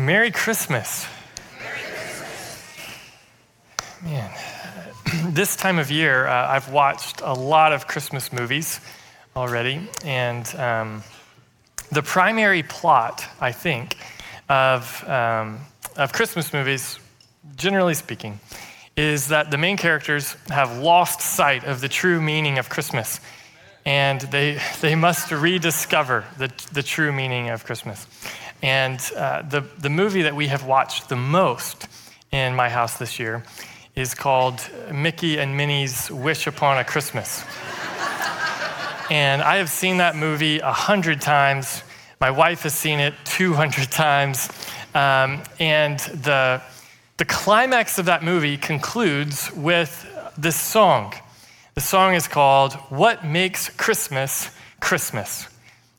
Merry Christmas. Man, this time of year, uh, I've watched a lot of Christmas movies already, and um, the primary plot, I think, of, um, of Christmas movies, generally speaking, is that the main characters have lost sight of the true meaning of Christmas, and they, they must rediscover the, the true meaning of Christmas. And uh, the, the movie that we have watched the most in my house this year is called Mickey and Minnie's Wish Upon a Christmas. and I have seen that movie a hundred times. My wife has seen it 200 times. Um, and the, the climax of that movie concludes with this song. The song is called What Makes Christmas Christmas?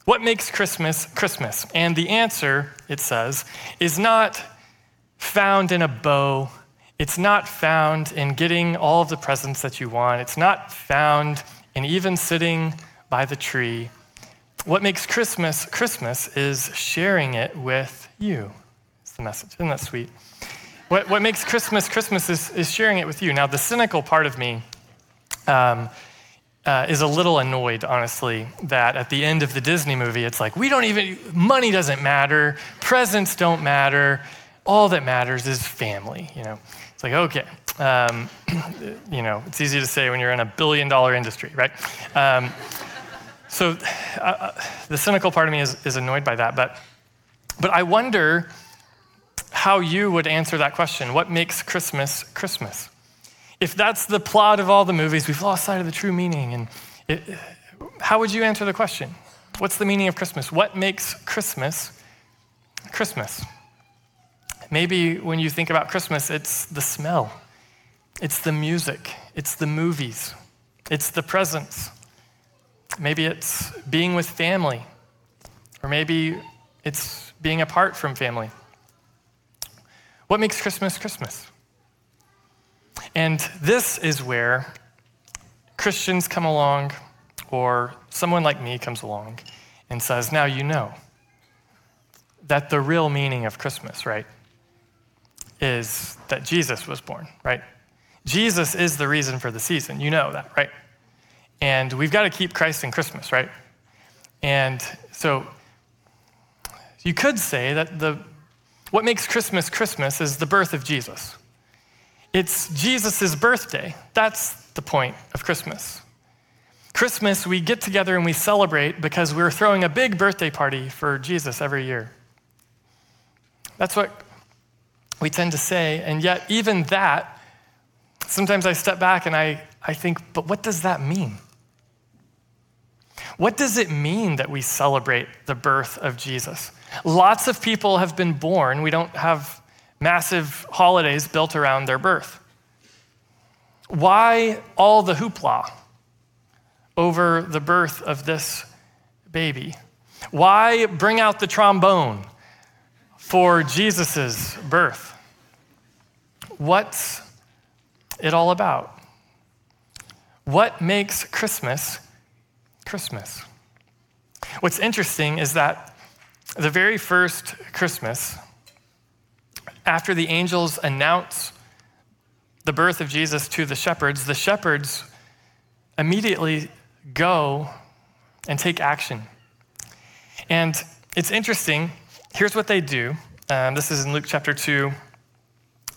What makes Christmas Christmas? And the answer, it says, is not found in a bow it's not found in getting all of the presents that you want. It's not found in even sitting by the tree. What makes Christmas Christmas is sharing it with you. It's the message. Isn't that sweet? What, what makes Christmas Christmas is, is sharing it with you. Now, the cynical part of me um, uh, is a little annoyed, honestly, that at the end of the Disney movie, it's like, we don't even, money doesn't matter, presents don't matter, all that matters is family, you know. It's like, okay, um, you know, it's easy to say when you're in a billion dollar industry, right? Um, so uh, uh, the cynical part of me is, is annoyed by that, but, but I wonder how you would answer that question. What makes Christmas Christmas? If that's the plot of all the movies, we've lost sight of the true meaning. And it, how would you answer the question? What's the meaning of Christmas? What makes Christmas Christmas? Maybe when you think about Christmas, it's the smell, it's the music, it's the movies, it's the presents. Maybe it's being with family, or maybe it's being apart from family. What makes Christmas Christmas? And this is where Christians come along, or someone like me comes along and says, Now you know that the real meaning of Christmas, right? is that Jesus was born, right? Jesus is the reason for the season. You know that, right? And we've got to keep Christ in Christmas, right? And so you could say that the, what makes Christmas Christmas is the birth of Jesus. It's Jesus' birthday. That's the point of Christmas. Christmas, we get together and we celebrate because we're throwing a big birthday party for Jesus every year. That's what we tend to say. And yet, even that, sometimes I step back and I, I think, but what does that mean? What does it mean that we celebrate the birth of Jesus? Lots of people have been born. We don't have massive holidays built around their birth. Why all the hoopla over the birth of this baby? Why bring out the trombone for Jesus' birth? What's it all about? What makes Christmas Christmas? What's interesting is that the very first Christmas, after the angels announce the birth of Jesus to the shepherds, the shepherds immediately go and take action. And it's interesting. Here's what they do. Um, this is in Luke chapter 2,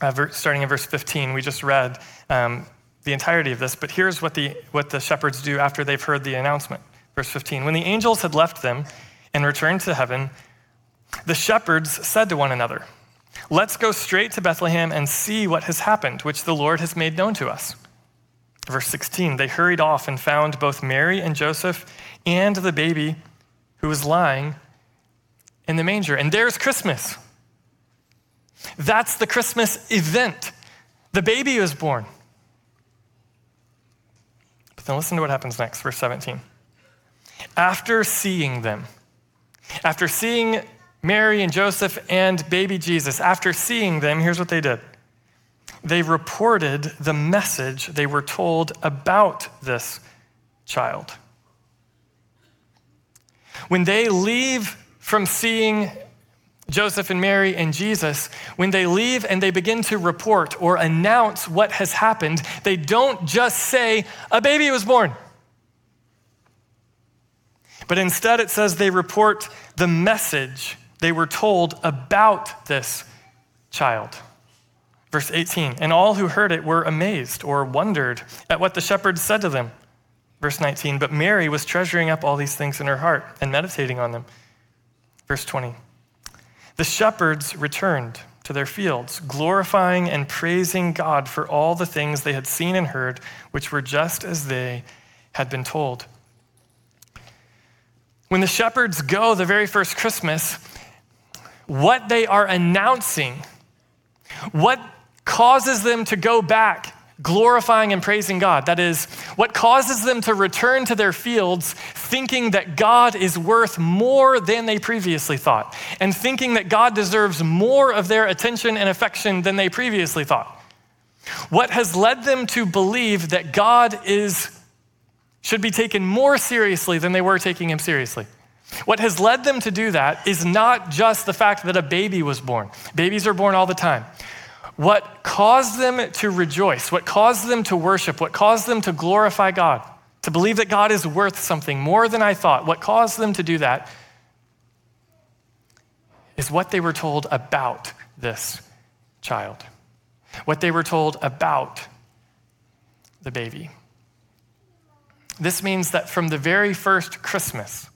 uh, starting in verse 15. We just read um, the entirety of this, but here's what the, what the shepherds do after they've heard the announcement. Verse 15 When the angels had left them and returned to heaven, the shepherds said to one another, Let's go straight to Bethlehem and see what has happened, which the Lord has made known to us. Verse 16 They hurried off and found both Mary and Joseph and the baby who was lying in the manger. And there's Christmas. That's the Christmas event. The baby was born. But then listen to what happens next, verse 17. After seeing them, after seeing Mary and Joseph and baby Jesus, after seeing them, here's what they did they reported the message they were told about this child. When they leave from seeing Joseph and Mary and Jesus, when they leave and they begin to report or announce what has happened, they don't just say, a baby was born. But instead, it says they report the message they were told about this child. Verse 18, and all who heard it were amazed or wondered at what the shepherds said to them. Verse 19, but Mary was treasuring up all these things in her heart and meditating on them. Verse 20, the shepherds returned to their fields, glorifying and praising God for all the things they had seen and heard, which were just as they had been told. When the shepherds go the very first Christmas, what they are announcing, what causes them to go back glorifying and praising God. That is, what causes them to return to their fields thinking that God is worth more than they previously thought, and thinking that God deserves more of their attention and affection than they previously thought. What has led them to believe that God is should be taken more seriously than they were taking him seriously. What has led them to do that is not just the fact that a baby was born. Babies are born all the time. What caused them to rejoice, what caused them to worship, what caused them to glorify God, to believe that God is worth something more than I thought, what caused them to do that is what they were told about this child, what they were told about the baby. This means that from the very first Christmas,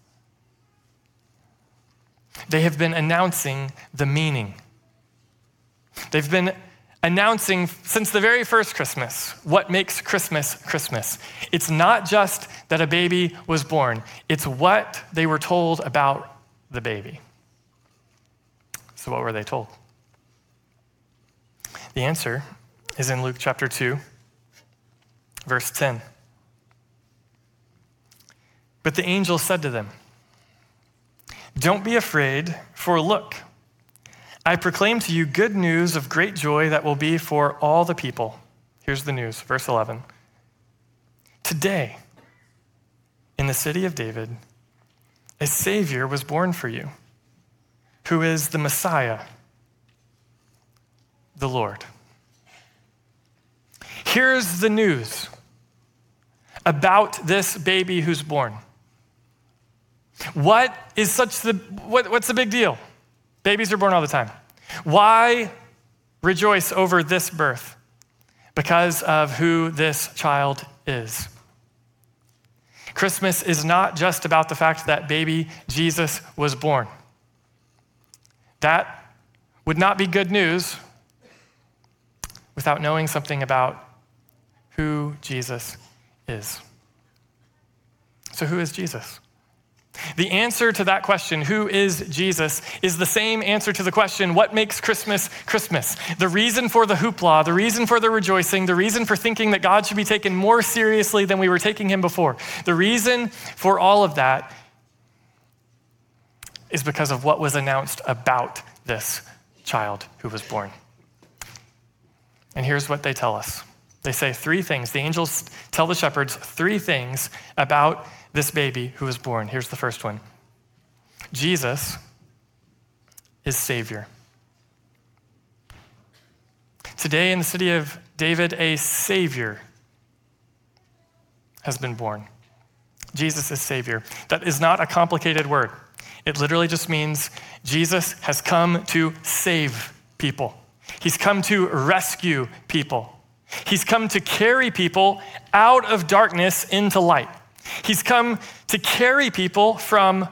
they have been announcing the meaning. They've been announcing since the very first Christmas what makes Christmas Christmas. It's not just that a baby was born, it's what they were told about the baby. So, what were they told? The answer is in Luke chapter 2, verse 10. But the angel said to them, Don't be afraid, for look, I proclaim to you good news of great joy that will be for all the people. Here's the news, verse 11. Today, in the city of David, a Savior was born for you, who is the Messiah, the Lord. Here's the news about this baby who's born. What is such the, what, what's the big deal? Babies are born all the time. Why rejoice over this birth? Because of who this child is. Christmas is not just about the fact that baby Jesus was born. That would not be good news without knowing something about who Jesus is. So, who is Jesus? The answer to that question, who is Jesus, is the same answer to the question, what makes Christmas Christmas? The reason for the hoopla, the reason for the rejoicing, the reason for thinking that God should be taken more seriously than we were taking him before. The reason for all of that is because of what was announced about this child who was born. And here's what they tell us they say three things. The angels tell the shepherds three things about this baby who was born. Here's the first one Jesus is Savior. Today, in the city of David, a Savior has been born. Jesus is Savior. That is not a complicated word. It literally just means Jesus has come to save people. He's come to rescue people. He's come to carry people out of darkness into light. He's come to carry people from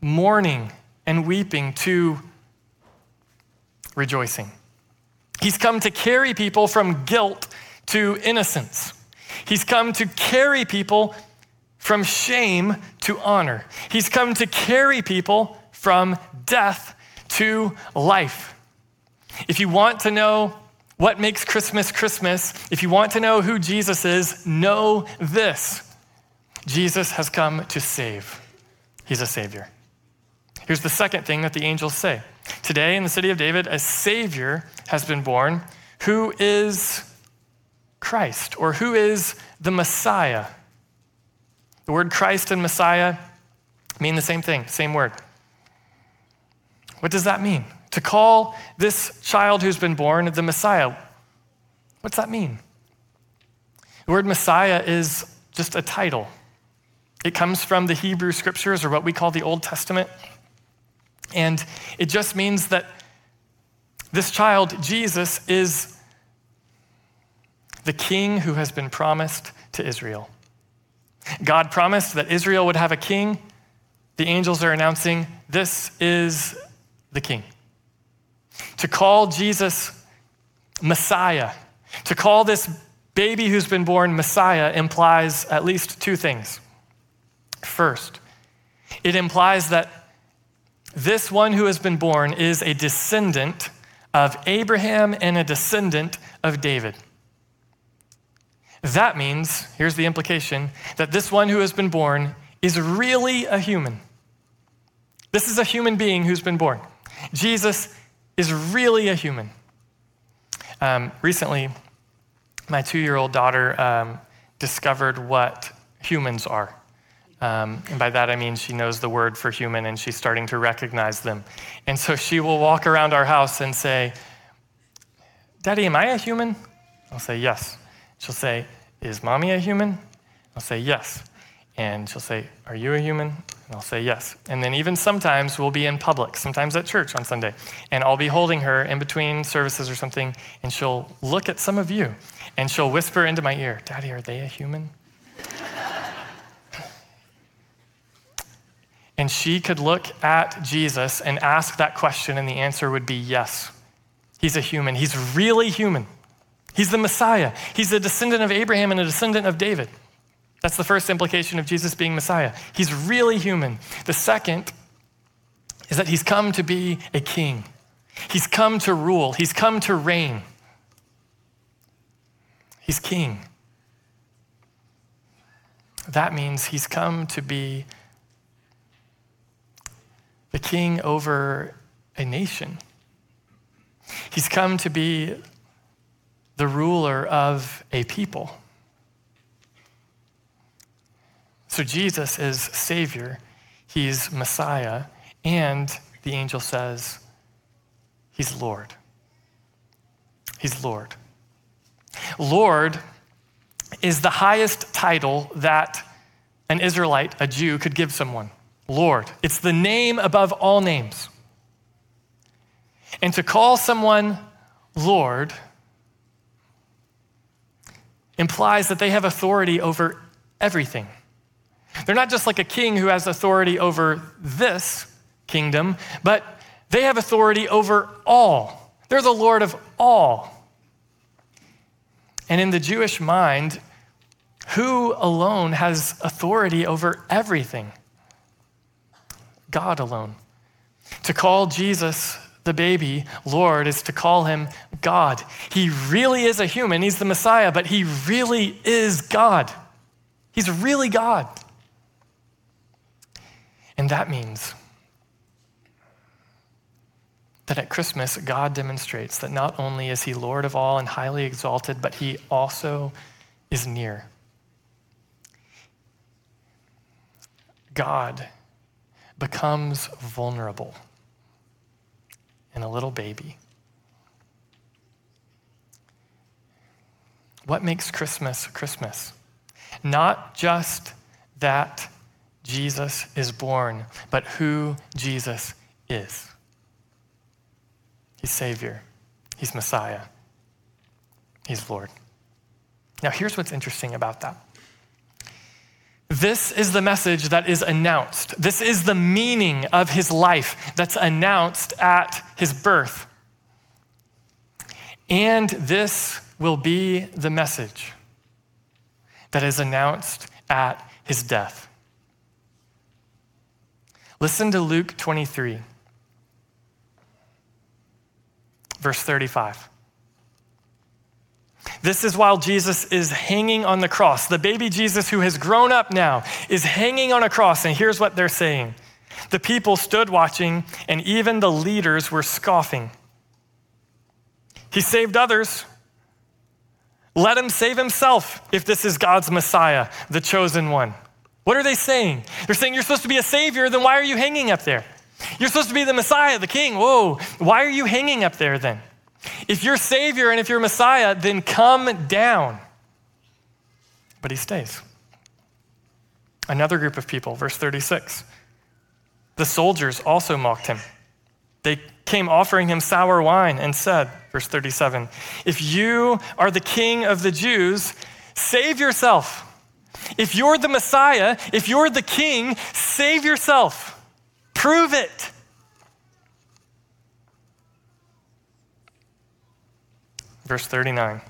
mourning and weeping to rejoicing. He's come to carry people from guilt to innocence. He's come to carry people from shame to honor. He's come to carry people from death to life. If you want to know what makes Christmas Christmas, if you want to know who Jesus is, know this. Jesus has come to save. He's a Savior. Here's the second thing that the angels say Today in the city of David, a Savior has been born who is Christ, or who is the Messiah. The word Christ and Messiah mean the same thing, same word. What does that mean? To call this child who's been born the Messiah, what's that mean? The word Messiah is just a title. It comes from the Hebrew scriptures, or what we call the Old Testament. And it just means that this child, Jesus, is the king who has been promised to Israel. God promised that Israel would have a king. The angels are announcing, This is the king. To call Jesus Messiah, to call this baby who's been born Messiah implies at least two things. First, it implies that this one who has been born is a descendant of Abraham and a descendant of David. That means, here's the implication, that this one who has been born is really a human. This is a human being who's been born. Jesus is really a human. Um, recently, my two year old daughter um, discovered what humans are. Um, and by that I mean she knows the word for human and she's starting to recognize them. And so she will walk around our house and say, Daddy, am I a human? I'll say, Yes. She'll say, Is mommy a human? I'll say, Yes. And she'll say, Are you a human? And I'll say, Yes. And then even sometimes we'll be in public, sometimes at church on Sunday, and I'll be holding her in between services or something, and she'll look at some of you and she'll whisper into my ear, Daddy, are they a human? And she could look at Jesus and ask that question, and the answer would be yes. He's a human. He's really human. He's the Messiah. He's a descendant of Abraham and a descendant of David. That's the first implication of Jesus being Messiah. He's really human. The second is that he's come to be a king, he's come to rule, he's come to reign. He's king. That means he's come to be the king over a nation. He's come to be the ruler of a people. So Jesus is Savior, He's Messiah, and the angel says, He's Lord. He's Lord. Lord is the highest title that an Israelite, a Jew, could give someone. Lord. It's the name above all names. And to call someone Lord implies that they have authority over everything. They're not just like a king who has authority over this kingdom, but they have authority over all. They're the Lord of all. And in the Jewish mind, who alone has authority over everything? God alone. To call Jesus the baby Lord is to call him God. He really is a human. He's the Messiah, but he really is God. He's really God. And that means that at Christmas, God demonstrates that not only is he Lord of all and highly exalted, but he also is near. God becomes vulnerable in a little baby. What makes Christmas Christmas? Not just that Jesus is born, but who Jesus is. He's Savior, He's Messiah, He's Lord. Now, here's what's interesting about that. This is the message that is announced. This is the meaning of his life that's announced at his birth. And this will be the message that is announced at his death. Listen to Luke 23, verse 35. This is while Jesus is hanging on the cross. The baby Jesus, who has grown up now, is hanging on a cross. And here's what they're saying The people stood watching, and even the leaders were scoffing. He saved others. Let him save himself if this is God's Messiah, the chosen one. What are they saying? They're saying you're supposed to be a savior, then why are you hanging up there? You're supposed to be the Messiah, the King. Whoa, why are you hanging up there then? If you're Savior and if you're Messiah, then come down. But he stays. Another group of people, verse 36. The soldiers also mocked him. They came offering him sour wine and said, verse 37, If you are the king of the Jews, save yourself. If you're the Messiah, if you're the king, save yourself. Prove it. Verse 39.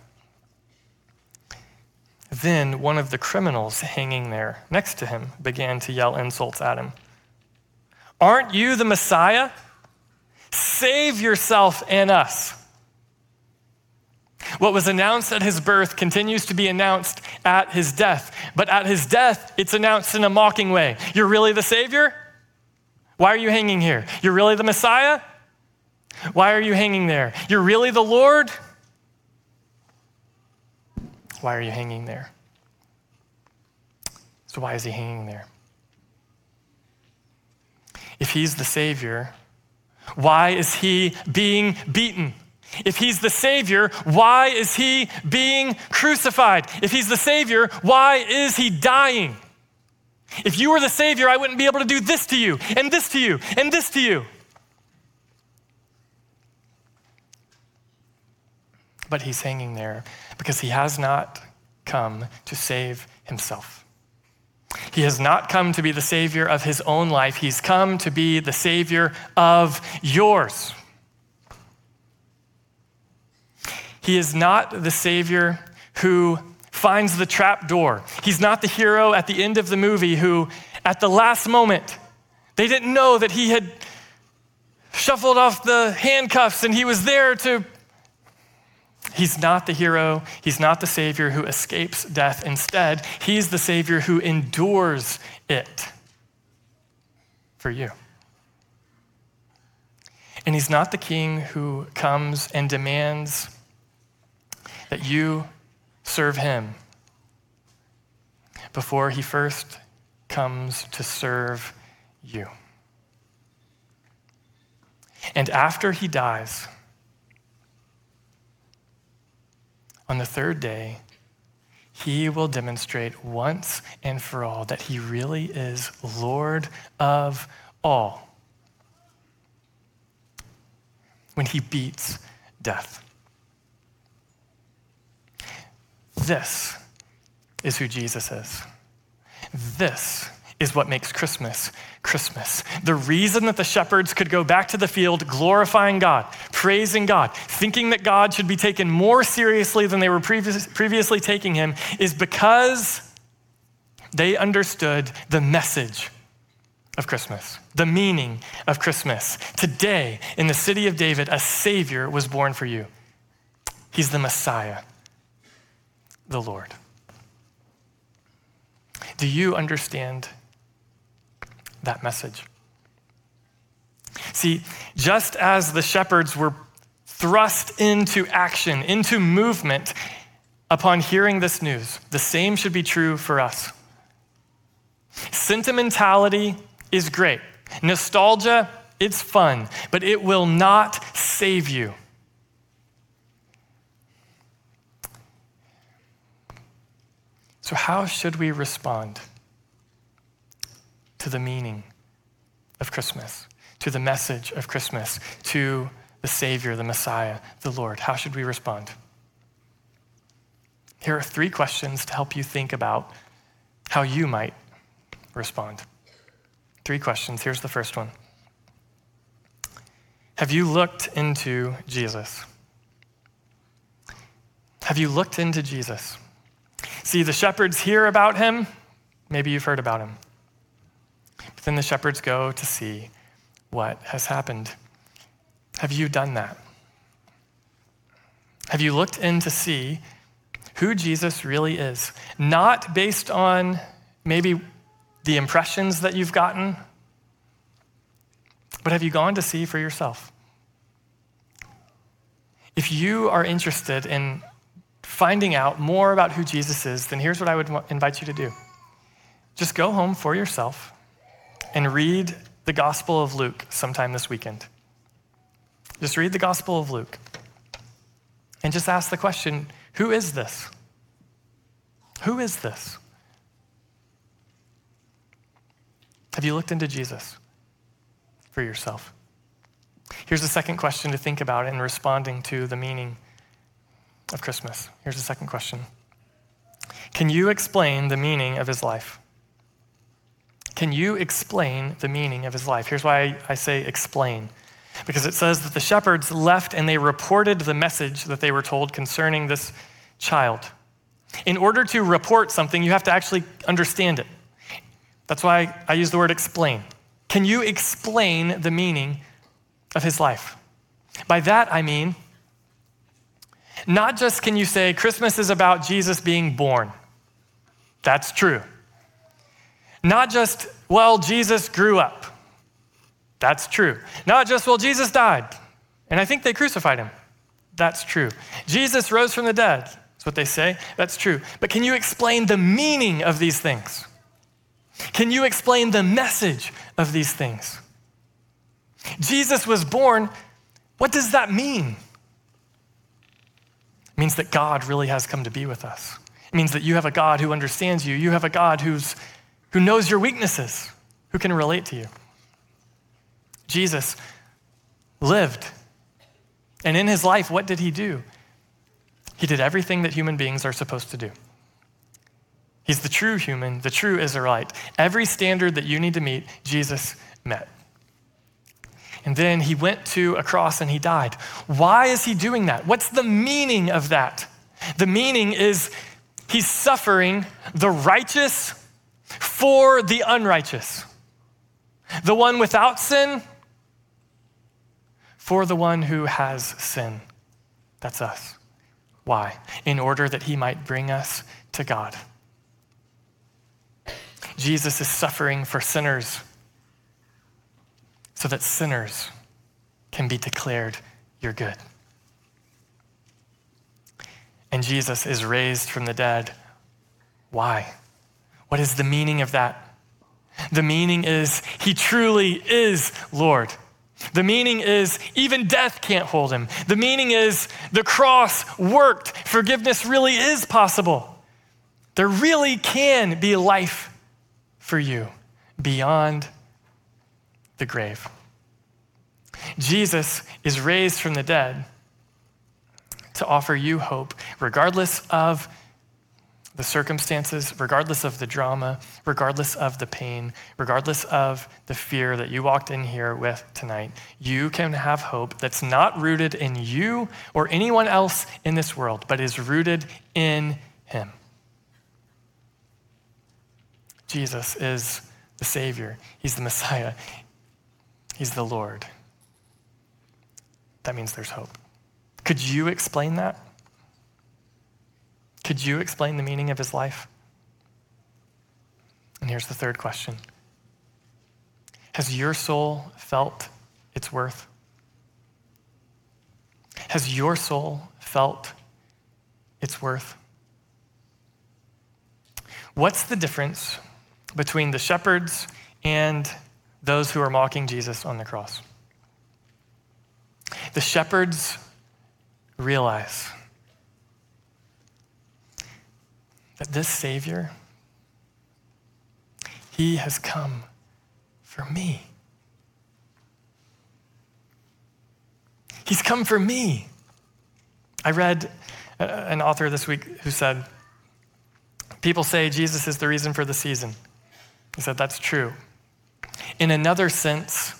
Then one of the criminals hanging there next to him began to yell insults at him. Aren't you the Messiah? Save yourself and us. What was announced at his birth continues to be announced at his death. But at his death, it's announced in a mocking way. You're really the Savior? Why are you hanging here? You're really the Messiah? Why are you hanging there? You're really the Lord? Why are you hanging there? So, why is he hanging there? If he's the Savior, why is he being beaten? If he's the Savior, why is he being crucified? If he's the Savior, why is he dying? If you were the Savior, I wouldn't be able to do this to you, and this to you, and this to you. But he's hanging there because he has not come to save himself. He has not come to be the Savior of his own life, he's come to be the Savior of yours. He is not the Savior who finds the trap door. He's not the hero at the end of the movie who, at the last moment, they didn't know that he had shuffled off the handcuffs and he was there to. He's not the hero. He's not the Savior who escapes death. Instead, he's the Savior who endures it for you. And he's not the king who comes and demands that you serve him before he first comes to serve you. And after he dies, on the third day, he will demonstrate once and for all that he really is Lord of all when he beats death. This is who Jesus is. This is what makes Christmas Christmas. The reason that the shepherds could go back to the field glorifying God, praising God, thinking that God should be taken more seriously than they were previous, previously taking him is because they understood the message of Christmas, the meaning of Christmas. Today, in the city of David, a Savior was born for you. He's the Messiah the Lord. Do you understand that message? See, just as the shepherds were thrust into action, into movement upon hearing this news, the same should be true for us. Sentimentality is great. Nostalgia, it's fun, but it will not save you. So, how should we respond to the meaning of Christmas, to the message of Christmas, to the Savior, the Messiah, the Lord? How should we respond? Here are three questions to help you think about how you might respond. Three questions. Here's the first one Have you looked into Jesus? Have you looked into Jesus? See, the shepherds hear about him. Maybe you've heard about him. But then the shepherds go to see what has happened. Have you done that? Have you looked in to see who Jesus really is? Not based on maybe the impressions that you've gotten, but have you gone to see for yourself? If you are interested in finding out more about who Jesus is, then here's what I would invite you to do just go home for yourself and read the Gospel of Luke sometime this weekend. Just read the Gospel of Luke and just ask the question who is this? Who is this? Have you looked into Jesus for yourself? Here's the second question to think about in responding to the meaning of Christmas. Here's the second question Can you explain the meaning of his life? Can you explain the meaning of his life? Here's why I say explain. Because it says that the shepherds left and they reported the message that they were told concerning this child. In order to report something, you have to actually understand it. That's why I use the word explain. Can you explain the meaning of his life? By that, I mean, not just can you say Christmas is about Jesus being born. That's true. Not just, well, Jesus grew up. That's true. Not just, well, Jesus died, and I think they crucified him. That's true. Jesus rose from the dead. That's what they say. That's true. But can you explain the meaning of these things? Can you explain the message of these things? Jesus was born. What does that mean? It means that God really has come to be with us. It means that you have a God who understands you. You have a God who's, who knows your weaknesses, who can relate to you. Jesus lived. And in his life, what did he do? He did everything that human beings are supposed to do. He's the true human, the true Israelite. Every standard that you need to meet, Jesus met. And then he went to a cross and he died. Why is he doing that? What's the meaning of that? The meaning is he's suffering the righteous for the unrighteous, the one without sin for the one who has sin. That's us. Why? In order that he might bring us to God. Jesus is suffering for sinners so that sinners can be declared your good. And Jesus is raised from the dead. Why? What is the meaning of that? The meaning is he truly is Lord. The meaning is even death can't hold him. The meaning is the cross worked. Forgiveness really is possible. There really can be life for you beyond the grave. Jesus is raised from the dead to offer you hope, regardless of the circumstances, regardless of the drama, regardless of the pain, regardless of the fear that you walked in here with tonight, you can have hope that's not rooted in you or anyone else in this world, but is rooted in Him. Jesus is the Savior, He's the Messiah, He's the Lord. That means there's hope. Could you explain that? Could you explain the meaning of his life? And here's the third question Has your soul felt its worth? Has your soul felt its worth? What's the difference between the shepherds and those who are mocking Jesus on the cross? The shepherds realize that this Savior, He has come for me. He's come for me. I read uh, an author this week who said, People say Jesus is the reason for the season. He said, That's true. In another sense,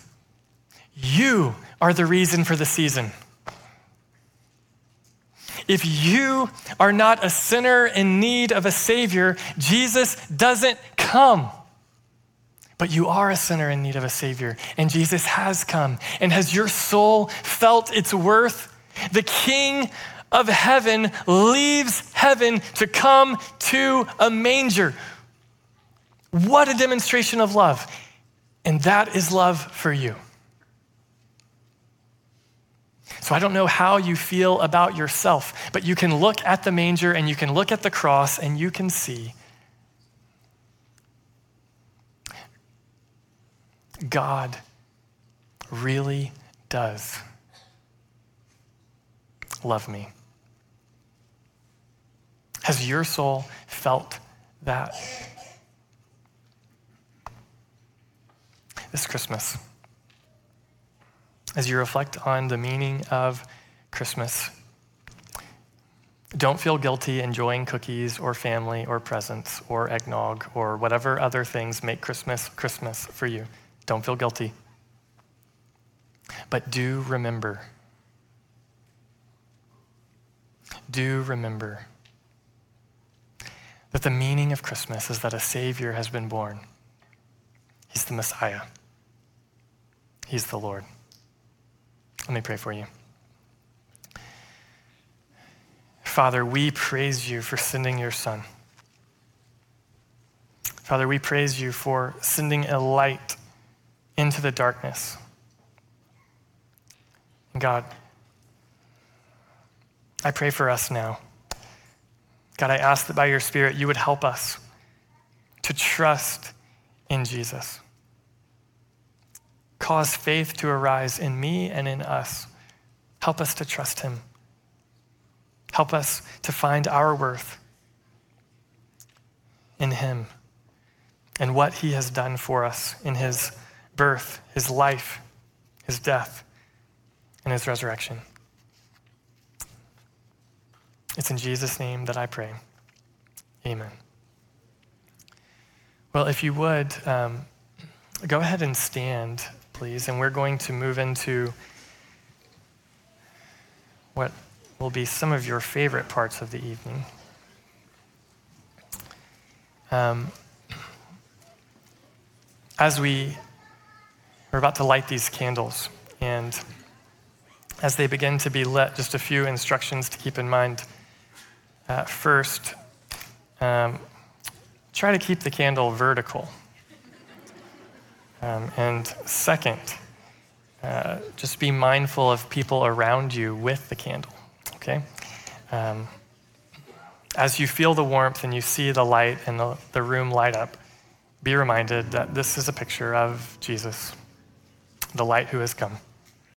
you are the reason for the season. If you are not a sinner in need of a Savior, Jesus doesn't come. But you are a sinner in need of a Savior, and Jesus has come. And has your soul felt its worth? The King of heaven leaves heaven to come to a manger. What a demonstration of love. And that is love for you. So I don't know how you feel about yourself, but you can look at the manger and you can look at the cross and you can see God really does love me. Has your soul felt that? This Christmas, as you reflect on the meaning of Christmas, don't feel guilty enjoying cookies or family or presents or eggnog or whatever other things make Christmas Christmas for you. Don't feel guilty. But do remember, do remember that the meaning of Christmas is that a Savior has been born. He's the Messiah, He's the Lord. Let me pray for you. Father, we praise you for sending your Son. Father, we praise you for sending a light into the darkness. God, I pray for us now. God, I ask that by your Spirit you would help us to trust in Jesus. Cause faith to arise in me and in us. Help us to trust him. Help us to find our worth in him and what he has done for us in his birth, his life, his death, and his resurrection. It's in Jesus' name that I pray. Amen. Well, if you would, um, go ahead and stand, please, and we're going to move into what will be some of your favorite parts of the evening. Um, as we are about to light these candles, and as they begin to be lit, just a few instructions to keep in mind. Uh, first, um, try to keep the candle vertical. Um, and second, uh, just be mindful of people around you with the candle, okay? Um, as you feel the warmth and you see the light and the, the room light up, be reminded that this is a picture of Jesus, the light who has come.